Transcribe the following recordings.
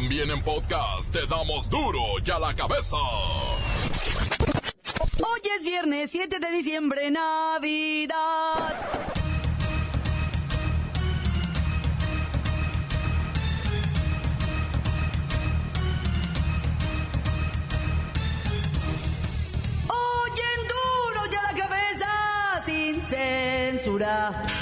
También en podcast te damos duro y a la cabeza. Hoy es viernes 7 de diciembre, Navidad. Oyen duro y a la cabeza, sin censura.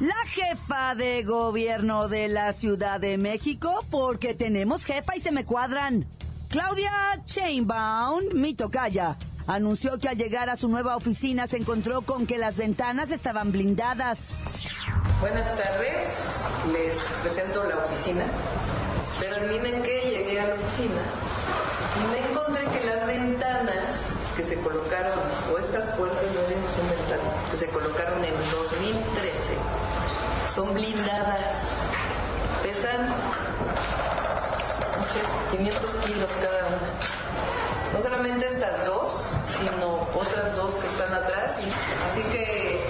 La jefa de gobierno de la Ciudad de México, porque tenemos jefa y se me cuadran. Claudia Chainbaum, mi tocaya, anunció que al llegar a su nueva oficina se encontró con que las ventanas estaban blindadas. Buenas tardes, les presento la oficina. Pero adivinen qué, llegué a la oficina y me encontré que las ventanas que se colocaron, o estas puertas no son ventanas, que se colocaron en 2013, son blindadas. Pesan, no sé, 500 kilos cada una. No solamente estas dos, sino otras dos que están atrás. Así que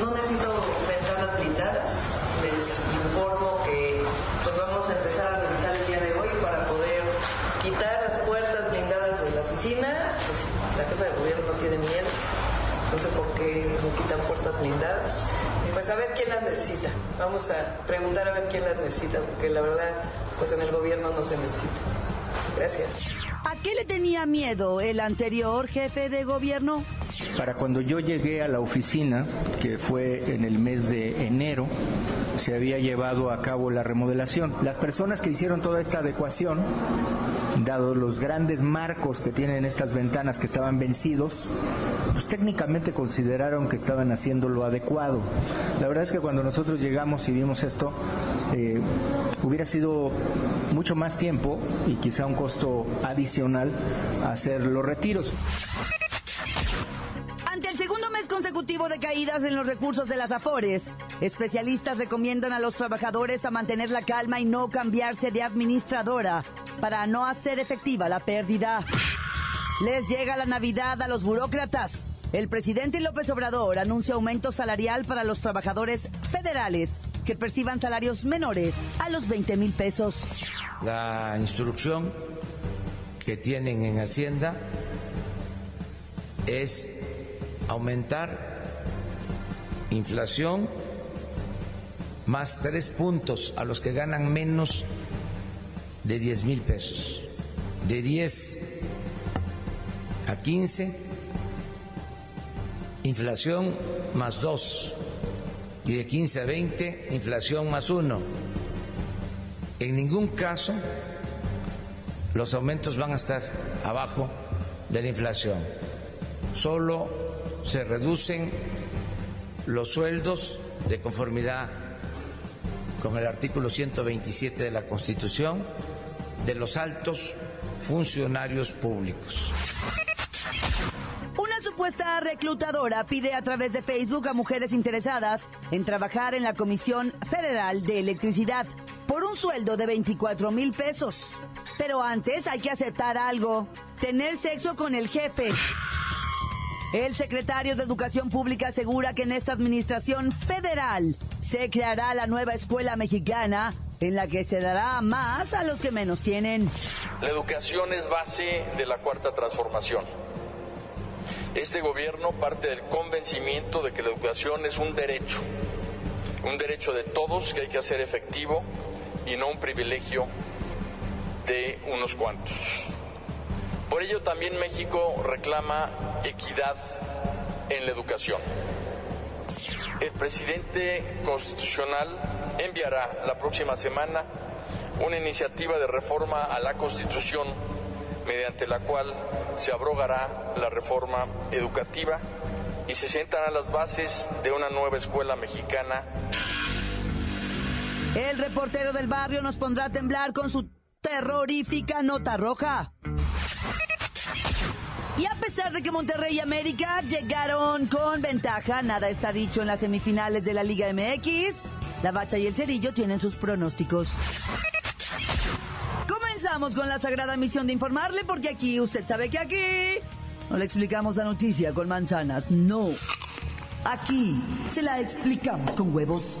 no necesito ventanas blindadas. Les informo que pues vamos a empezar a revisar el día de hoy para poder quitar las puertas blindadas de la oficina. La jefa de gobierno no tiene miedo. No sé por qué no quitan puertas blindadas. Y pues a ver quién las necesita. Vamos a preguntar a ver quién las necesita, porque la verdad, pues en el gobierno no se necesita. Gracias. ¿A qué le tenía miedo el anterior jefe de gobierno? Para cuando yo llegué a la oficina, que fue en el mes de enero, se había llevado a cabo la remodelación. Las personas que hicieron toda esta adecuación, dado los grandes marcos que tienen estas ventanas que estaban vencidos, pues técnicamente consideraron que estaban haciendo lo adecuado. La verdad es que cuando nosotros llegamos y vimos esto, eh, hubiera sido mucho más tiempo y quizá un costo adicional hacer los retiros. Ante el segundo mes consecutivo de caídas en los recursos de las Afores, especialistas recomiendan a los trabajadores a mantener la calma y no cambiarse de administradora para no hacer efectiva la pérdida. Les llega la Navidad a los burócratas. El presidente López Obrador anuncia aumento salarial para los trabajadores federales que perciban salarios menores a los 20 mil pesos. La instrucción que tienen en Hacienda es aumentar inflación más tres puntos a los que ganan menos de 10 mil pesos. De 10 a 15, inflación más dos. Y de 15 a 20, inflación más uno. En ningún caso los aumentos van a estar abajo de la inflación. Solo se reducen los sueldos de conformidad con el artículo 127 de la Constitución de los altos funcionarios públicos. Una supuesta reclutadora pide a través de Facebook a mujeres interesadas en trabajar en la Comisión Federal de Electricidad por un sueldo de 24 mil pesos. Pero antes hay que aceptar algo, tener sexo con el jefe. El secretario de Educación Pública asegura que en esta administración federal se creará la nueva escuela mexicana en la que se dará más a los que menos tienen. La educación es base de la cuarta transformación. Este gobierno parte del convencimiento de que la educación es un derecho, un derecho de todos que hay que hacer efectivo y no un privilegio de unos cuantos. Por ello también México reclama equidad en la educación. El presidente constitucional enviará la próxima semana una iniciativa de reforma a la Constitución mediante la cual se abrogará la reforma educativa y se sentarán las bases de una nueva escuela mexicana. El reportero del barrio nos pondrá a temblar con su terrorífica nota roja. Y a pesar de que Monterrey y América llegaron con ventaja, nada está dicho en las semifinales de la Liga MX. La Bacha y el Cerillo tienen sus pronósticos. Comenzamos con la sagrada misión de informarle, porque aquí, usted sabe que aquí no le explicamos la noticia con manzanas, no. Aquí se la explicamos con huevos.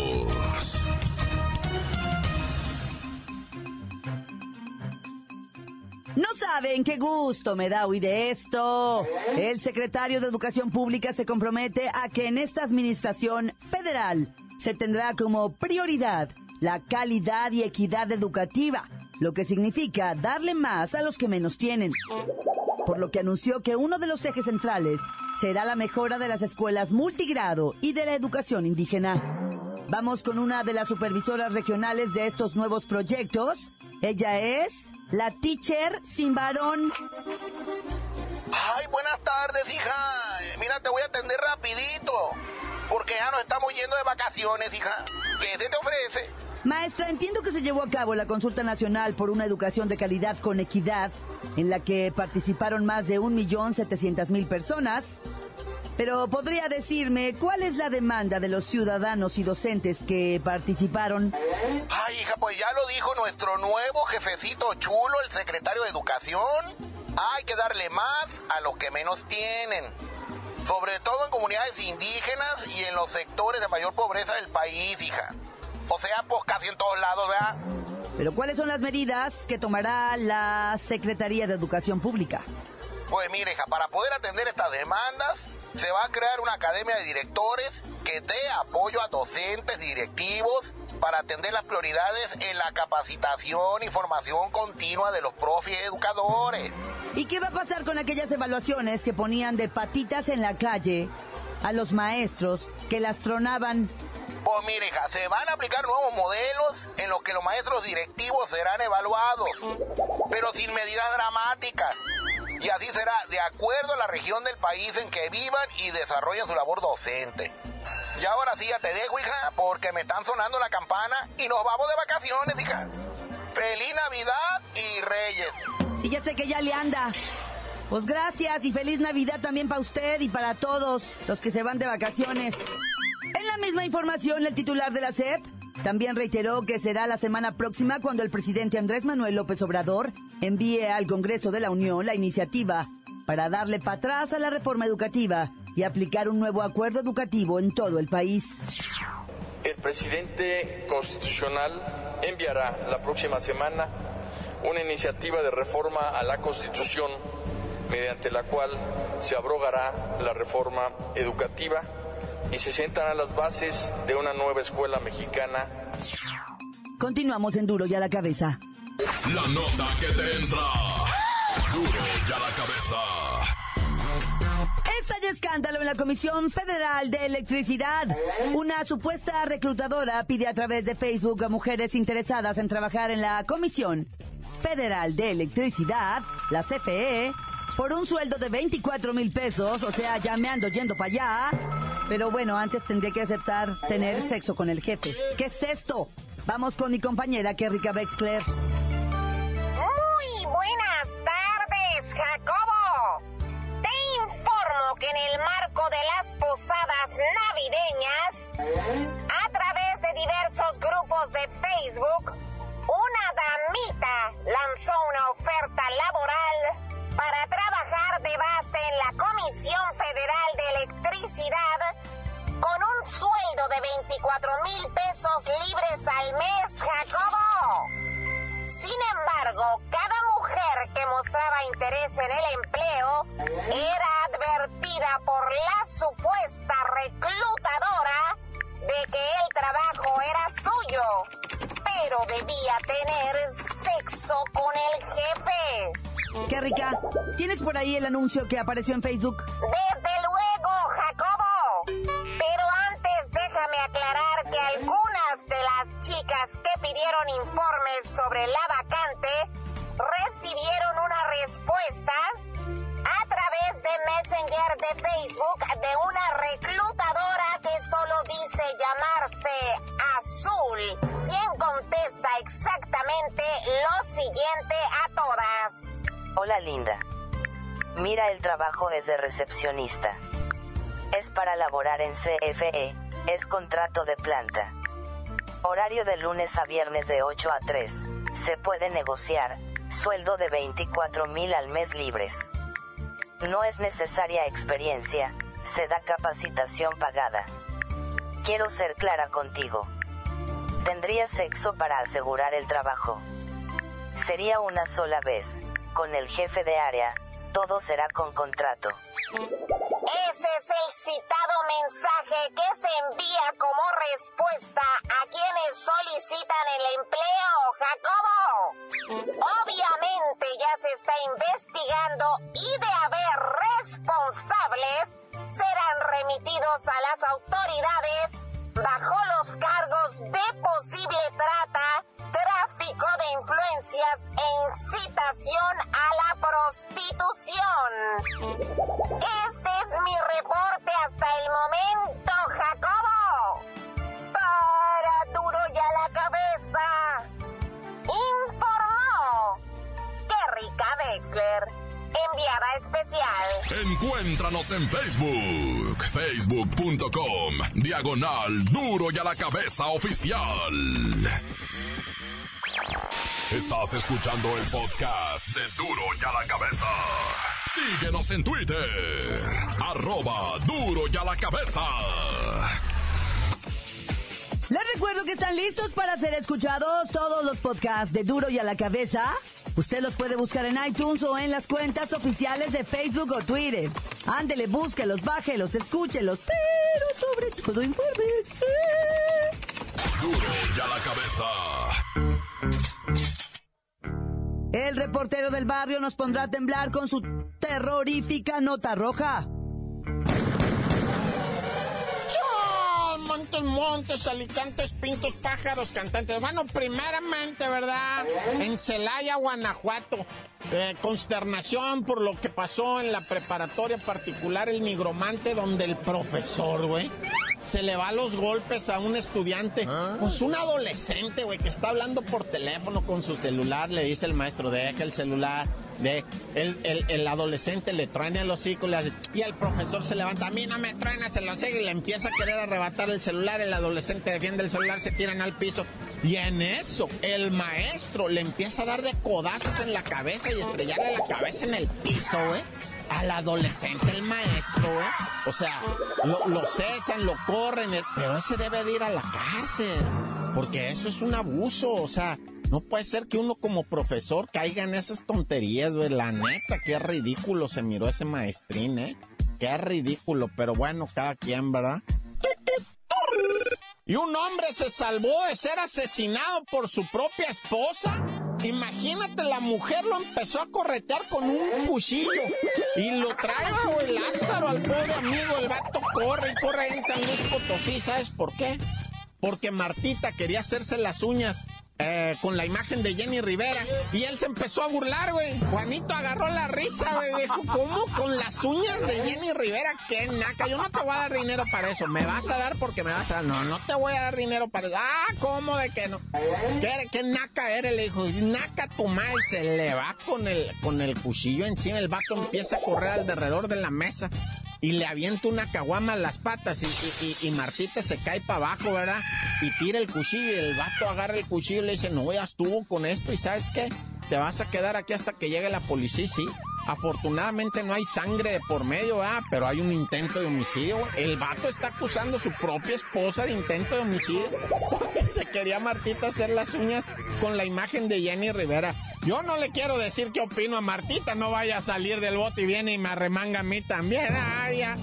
Saben qué gusto me da oír esto. El secretario de Educación Pública se compromete a que en esta administración federal se tendrá como prioridad la calidad y equidad educativa, lo que significa darle más a los que menos tienen. Por lo que anunció que uno de los ejes centrales será la mejora de las escuelas multigrado y de la educación indígena. Vamos con una de las supervisoras regionales de estos nuevos proyectos. Ella es la teacher sin varón. Ay, buenas tardes, hija. Mira, te voy a atender rapidito. Porque ya nos estamos yendo de vacaciones, hija. ¿Qué se te ofrece? Maestra, entiendo que se llevó a cabo la consulta nacional por una educación de calidad con equidad, en la que participaron más de 1.700.000 personas. Pero podría decirme cuál es la demanda de los ciudadanos y docentes que participaron. Ay, hija, pues ya lo dijo nuestro nuevo jefecito chulo, el secretario de Educación. Hay que darle más a los que menos tienen. Sobre todo en comunidades indígenas y en los sectores de mayor pobreza del país, hija. O sea, pues casi en todos lados, ¿verdad? Pero ¿cuáles son las medidas que tomará la Secretaría de Educación Pública? Pues mire, hija, para poder atender estas demandas, se va a crear una academia de directores que dé apoyo a docentes y directivos para atender las prioridades en la capacitación y formación continua de los profes y educadores. ¿Y qué va a pasar con aquellas evaluaciones que ponían de patitas en la calle a los maestros que las tronaban? Pues mire, hija, se van a aplicar nuevos modelos en los que los maestros directivos serán evaluados, pero sin medidas dramáticas. Y así será de acuerdo a la región del país en que vivan y desarrollen su labor docente. Y ahora sí ya te dejo, hija, porque me están sonando la campana y nos vamos de vacaciones, hija. Feliz Navidad y Reyes. Sí, ya sé que ya le anda. Pues gracias y feliz Navidad también para usted y para todos los que se van de vacaciones. En la misma información, el titular de la SEP también reiteró que será la semana próxima cuando el presidente Andrés Manuel López Obrador envíe al Congreso de la Unión la iniciativa para darle para atrás a la reforma educativa y aplicar un nuevo acuerdo educativo en todo el país. El presidente constitucional enviará la próxima semana una iniciativa de reforma a la Constitución mediante la cual se abrogará la reforma educativa y se sentarán las bases de una nueva escuela mexicana. Continuamos en Duro y a la cabeza. La nota que te entra. Duro y a la cabeza. Estalla escándalo en la Comisión Federal de Electricidad. Una supuesta reclutadora pide a través de Facebook a mujeres interesadas en trabajar en la Comisión Federal de Electricidad, la CFE, por un sueldo de 24 mil pesos, o sea, ya me ando yendo para allá. Pero bueno, antes tendría que aceptar tener sexo con el jefe. ¿Qué es esto? Vamos con mi compañera Kerrika Wexler. Muy buenas tardes, Jacobo. Te informo que en el marco de las posadas navideñas, a través de diversos grupos de Facebook, una damita lanzó una oferta laboral en la Comisión Federal de Electricidad con un sueldo de 24 mil pesos libres al mes, Jacobo. Sin embargo, cada mujer que mostraba interés en el empleo era advertida por la supuesta reclutadora de que el trabajo era suyo, pero debía tener sexo con el jefe. Qué rica. ¿Tienes por ahí el anuncio que apareció en Facebook? Hola linda, Mira, el trabajo es de recepcionista. Es para laborar en CFE, es contrato de planta. Horario de lunes a viernes de 8 a 3. Se puede negociar, sueldo de 24 mil al mes libres. No es necesaria experiencia, se da capacitación pagada. Quiero ser clara contigo. Tendría sexo para asegurar el trabajo. Sería una sola vez, con el jefe de área, todo será con contrato. Ese es el citado mensaje que se envía como respuesta a quienes solicitan el empleo, Jacobo. Obviamente ya se está investigando y de haber responsables, serán remitidos a las autoridades bajo los cargos de posible trata, tráfico de influencias e incitación prostitución. Este es mi reporte hasta el momento, Jacobo. Para duro ya la cabeza. Informó Kerrika Wexler, enviada especial. Encuéntranos en Facebook, facebook.com, diagonal duro y a la cabeza oficial. Estás escuchando el podcast de duro y a la cabeza. Síguenos en Twitter, arroba duro y a la cabeza. Les recuerdo que están listos para ser escuchados todos los podcasts de Duro y a la Cabeza. Usted los puede buscar en iTunes o en las cuentas oficiales de Facebook o Twitter. Ándele, búsquelos, bájelos, escúchelos, pero sobre todo infórmese. Duro y a la El reportero del barrio nos pondrá a temblar con su terrorífica nota roja. Montes, montes, alicantes, pintos, pájaros, cantantes. Bueno, primeramente, ¿verdad? En Celaya, Guanajuato. eh, consternación por lo que pasó en la preparatoria particular El Nigromante, donde el profesor, güey, se le va a los golpes a un estudiante. Pues un adolescente, güey, que está hablando por teléfono con su celular. Le dice el maestro, deja el celular. De, el, el, el adolescente le truena el hocico le hace- y el profesor se levanta. A mí no me truena, se lo sigue y le empieza a querer arrebatar el celular. El adolescente defiende el celular, se tiran al piso. Y en eso, el maestro le empieza a dar de codazos en la cabeza y estrellarle la cabeza en el piso, güey. Al adolescente, el maestro, güey. O sea, lo, lo cesan, lo corren, eh, pero ese debe de ir a la cárcel. Porque eso es un abuso, o sea, no puede ser que uno como profesor caiga en esas tonterías, güey. La neta, qué ridículo se miró ese maestrín, ¿eh? Qué ridículo, pero bueno, cada quien, ¿verdad? Y un hombre se salvó de ser asesinado por su propia esposa. Imagínate, la mujer lo empezó a corretear con un cuchillo. Y lo trae el Lázaro al pobre amigo. El vato corre y corre en San Luis Potosí. ¿Sabes por qué? Porque Martita quería hacerse las uñas eh, con la imagen de Jenny Rivera. Y él se empezó a burlar, güey. Juanito agarró la risa, güey. Dijo, ¿cómo con las uñas de Jenny Rivera? ¡Qué naca! Yo no te voy a dar dinero para eso. Me vas a dar porque me vas a dar. No, no te voy a dar dinero para eso. Ah, ¿cómo de que no? ¿Qué, qué naca eres? Le dijo, naca tu madre. Se le va con el, con el cuchillo encima. El vato empieza a correr alrededor de la mesa y le avienta una caguama a las patas y, y- y- Martita se cae para abajo, ¿verdad? Y tira el cuchillo y el vato agarra el cuchillo y le dice, no, ya estuvo con esto y ¿sabes qué? Te vas a quedar aquí hasta que llegue la policía, sí. Afortunadamente no hay sangre de por medio, ¿verdad? Pero hay un intento de homicidio. El vato está acusando a su propia esposa de intento de homicidio porque se quería Martita hacer las uñas con la imagen de Jenny Rivera. Yo no le quiero decir qué opino a Martita, no vaya a salir del bote y viene y me arremanga a mí también. Ya.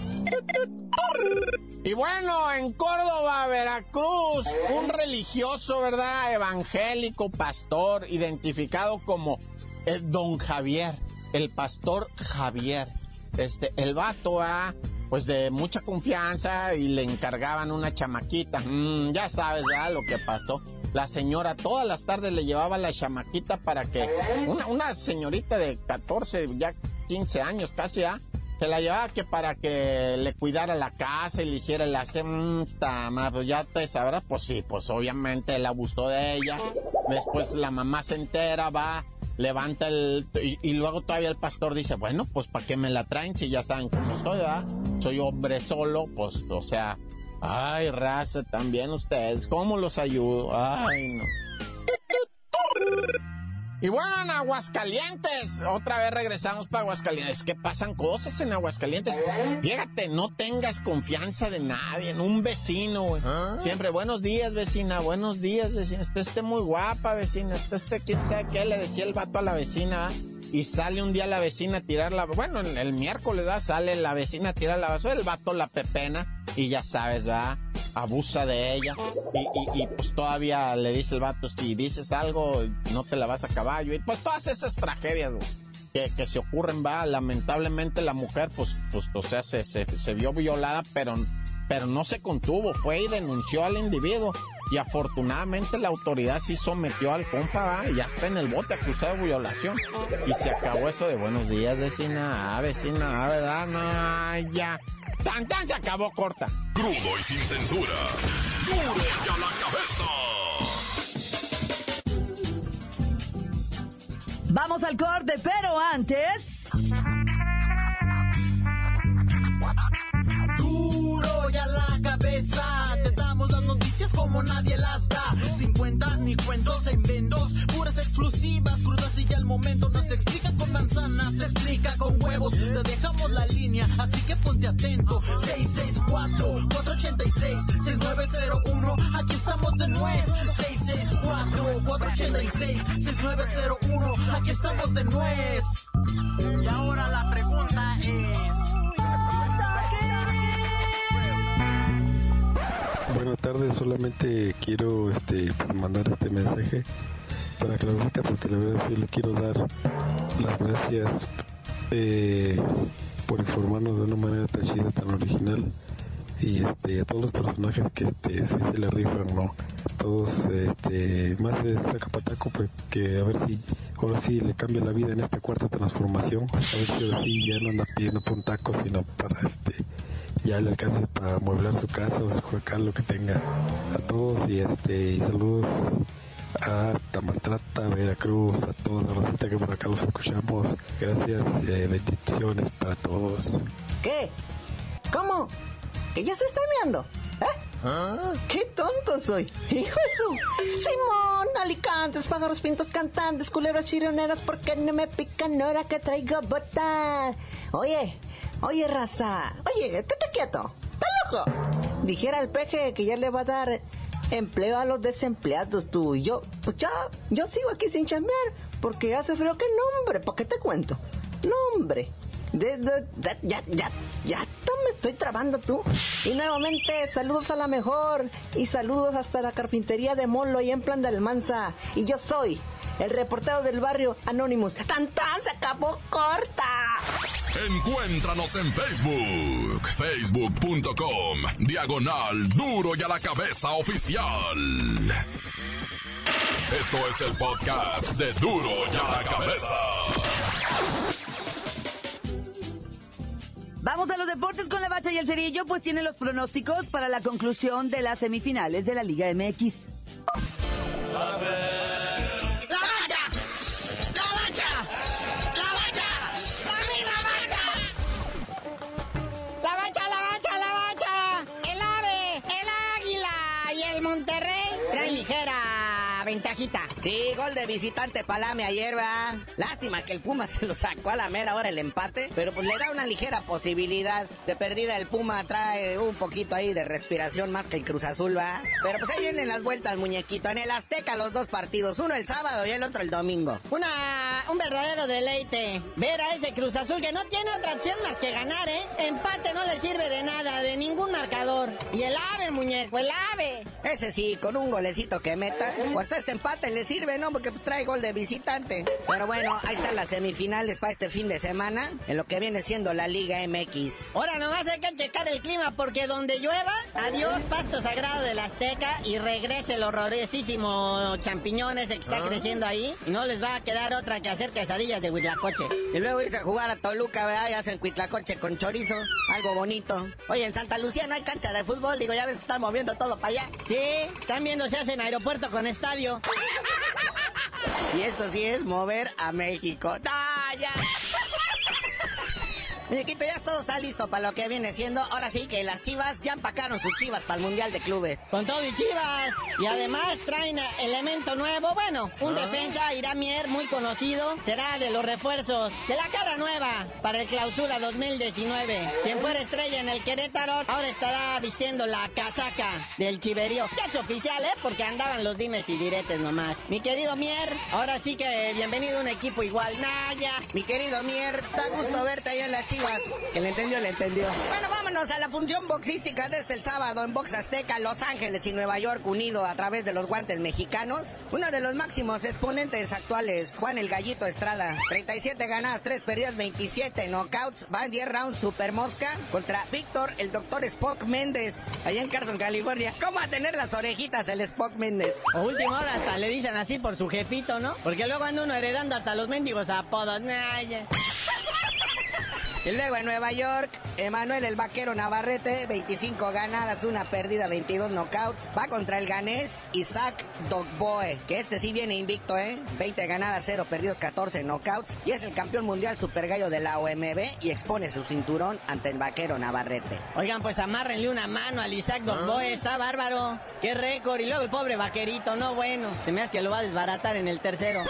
Y bueno, en Córdoba, Veracruz, un religioso, ¿verdad? Evangélico, pastor, identificado como el don Javier, el pastor Javier. Este, el vato, ah, pues de mucha confianza y le encargaban una chamaquita. Mm, ya sabes, ya lo que pasó. La señora todas las tardes le llevaba la chamaquita para que una, una señorita de 14, ya 15 años casi, ¿ah? Se la llevaba que para que le cuidara la casa y le hiciera hacer, mm, tama, pues ya te sabrás, pues sí, pues obviamente él abusó de ella. Después la mamá se entera, va levanta el... Y, luego todavía el pastor dice, bueno, pues ¿para qué me la traen si ya saben cómo soy, ¿verdad? Soy hombre solo, pues, o sea... Ay, raza, también ustedes, ¿cómo los ayudo? Ay, no. Y bueno, en Aguascalientes, otra vez regresamos para Aguascalientes. Es que pasan cosas en Aguascalientes. Fíjate, no tengas confianza de nadie, en un vecino, güey. ¿Ah? Siempre, buenos días, vecina, buenos días, vecina. Usted esté muy guapa, vecina. Usted esté, quién sabe qué, le decía el vato a la vecina, y sale un día la vecina a tirar la... Bueno, el miércoles, ¿verdad? Sale la vecina a tirar la basura, el vato la pepena y ya sabes, ¿verdad? Abusa de ella y, pues todavía le dice el vato, si dices algo, no te la vas a Y pues todas esas tragedias, Que, que, se ocurren, va, lamentablemente la mujer, pues, pues o sea, se, se, se vio violada, pero pero no se contuvo, fue y denunció al individuo. Y afortunadamente la autoridad sí sometió al compa, y ya está en el bote acusado de violación. Y se acabó eso de buenos días, vecina, ah, vecina, ah, ¿verdad? No, ya. Tan tan se acabó corta. Crudo y sin censura. Duro y a la cabeza. Vamos al corte, pero antes. Te damos las noticias como nadie las da. Sin cuentas ni cuentos en vendos. Puras exclusivas, crudas y ya el momento. No se explica con manzanas, se explica con huevos. Te dejamos la línea, así que ponte atento. 664-486-6901. Aquí estamos de nuez. 664-486-6901. Aquí estamos de nuez. Y ahora la pregunta es. buenas tardes, solamente quiero este mandar este mensaje para Claudita porque la verdad sí le quiero dar las gracias eh, por informarnos de una manera tan chida, tan original y este a todos los personajes que este sí se le rifan, ¿no? Todos este más de Zacapataco pues que a ver si ahora sí le cambia la vida en esta cuarta transformación, a ver si ahora sí ya no anda pidiendo por un taco, sino para este ya le alcance para amueblar su casa o su juecal, lo que tenga. A todos y este y saludos a Tamastrata, Veracruz, a toda la receta que por acá los escuchamos. Gracias, eh, bendiciones para todos. ¿Qué? ¿Cómo? ¿Que ya se está meando? ¿Eh? ¿Ah? ¡Qué tonto soy! ¡Hijo de su! Simón, alicantes, pájaros pintos, cantantes, culebras chironeras, porque no me pican ahora que traigo botas? Oye, Oye, raza. Oye, estate quieto. ¿Estás loco? Dijera el peje que ya le va a dar empleo a los desempleados tú y yo. Pues ya, yo sigo aquí sin chambear porque hace frío. ¿Qué nombre? ¿Para qué te cuento? Nombre. De, de, ya, ya, ya me estoy trabando tú. Y nuevamente, saludos a la mejor. Y saludos hasta la carpintería de Molo y en plan de Almanza. Y yo soy el reportero del barrio Anonymous. ¡Tan tan! ¡Se acabó corta! Encuéntranos en Facebook, facebook.com, diagonal duro y a la cabeza oficial. Esto es el podcast de duro y a la cabeza. Vamos a los deportes con la bacha y el cerillo, pues tiene los pronósticos para la conclusión de las semifinales de la Liga MX. Visitante Palame ayer, va. Lástima que el Puma se lo sacó a la mera hora el empate, pero pues le da una ligera posibilidad de perdida. El Puma trae un poquito ahí de respiración más que el Cruz Azul, va. Pero pues ahí vienen las vueltas, muñequito. En el Azteca los dos partidos, uno el sábado y el otro el domingo. Una, un verdadero deleite ver a ese Cruz Azul que no tiene otra opción más que ganar, ¿eh? Empate no le sirve de nada, de ningún marcador. Y el ave, muñeco, el ave. Ese sí, con un golecito que meta, o hasta este empate le sirve, ¿no? Porque pues trae gol de visitante. Pero bueno, ahí están las semifinales para este fin de semana, en lo que viene siendo la Liga MX. Ahora nomás hay que checar el clima, porque donde llueva, adiós pasto sagrado del Azteca y regrese el horrorosísimo champiñones que está ah. creciendo ahí. Y no les va a quedar otra que hacer quesadillas de Huitlacoche. Y luego irse a jugar a Toluca, ¿verdad? Y hacen Huitlacoche con chorizo, algo bonito. Oye, en Santa Lucía no hay cancha de fútbol, digo, ya ves que están moviendo todo para allá. Sí, están viendo se hacen aeropuerto con estadio. Y esto sí es mover a México. ¡No, ya! Muñequito, ya todo está listo para lo que viene siendo. Ahora sí que las chivas ya empacaron sus chivas para el Mundial de Clubes. Con todo y chivas. Y además traen elemento nuevo. Bueno, un Ah. defensa, Iramier, muy conocido. Será de los refuerzos de la cara nueva para el clausura 2019. Quien fuera estrella en el Querétaro, ahora estará vistiendo la casaca del Chiverío. Ya es oficial, ¿eh? Porque andaban los dimes y diretes nomás. Mi querido Mier, ahora sí que bienvenido a un equipo igual. Naya. Mi querido Mier, da gusto verte ahí en las chivas. Que le entendió, le entendió. Bueno, vámonos a la función boxística desde el sábado en Box Azteca, Los Ángeles y Nueva York, unido a través de los guantes mexicanos. Uno de los máximos exponentes actuales, Juan el Gallito Estrada. 37 ganadas, 3 perdidas, 27 knockouts. Va en 10 rounds Super Mosca contra Víctor, el doctor Spock Méndez, allá en Carson, California. ¿Cómo va a tener las orejitas el Spock Méndez? O última hora hasta le dicen así por su jefito, ¿no? Porque luego anda uno heredando hasta los mendigos apodos. Naya. Y luego en Nueva York, Emanuel el Vaquero Navarrete, 25 ganadas, una perdida, 22 knockouts. Va contra el ganés Isaac Dogboe, que este sí viene invicto, ¿eh? 20 ganadas, 0 perdidos, 14 knockouts. Y es el campeón mundial super gallo de la OMB y expone su cinturón ante el Vaquero Navarrete. Oigan, pues amárrenle una mano al Isaac Dogboe, está bárbaro. Qué récord. Y luego el pobre vaquerito, no bueno. Se me hace que lo va a desbaratar en el tercero.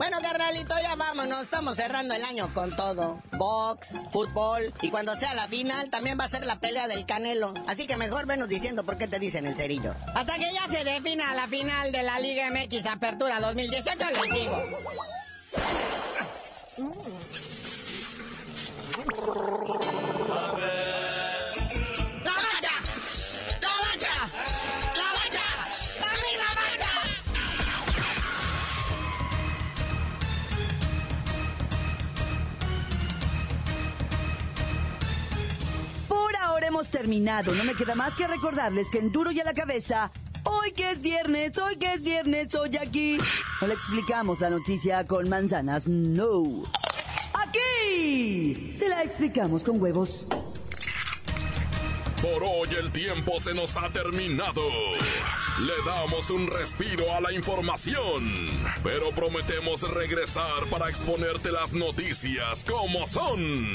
Bueno, carnalito, ya vámonos. Estamos cerrando el año con todo. Box, fútbol. Y cuando sea la final, también va a ser la pelea del Canelo. Así que mejor venos diciendo por qué te dicen el cerillo. Hasta que ya se defina la final de la Liga MX Apertura 2018, les digo. Hemos terminado. No me queda más que recordarles que en Duro y a la cabeza, hoy que es viernes, hoy que es viernes, hoy aquí. No le explicamos la noticia con manzanas, no. Aquí se la explicamos con huevos. Por hoy el tiempo se nos ha terminado. Le damos un respiro a la información, pero prometemos regresar para exponerte las noticias como son.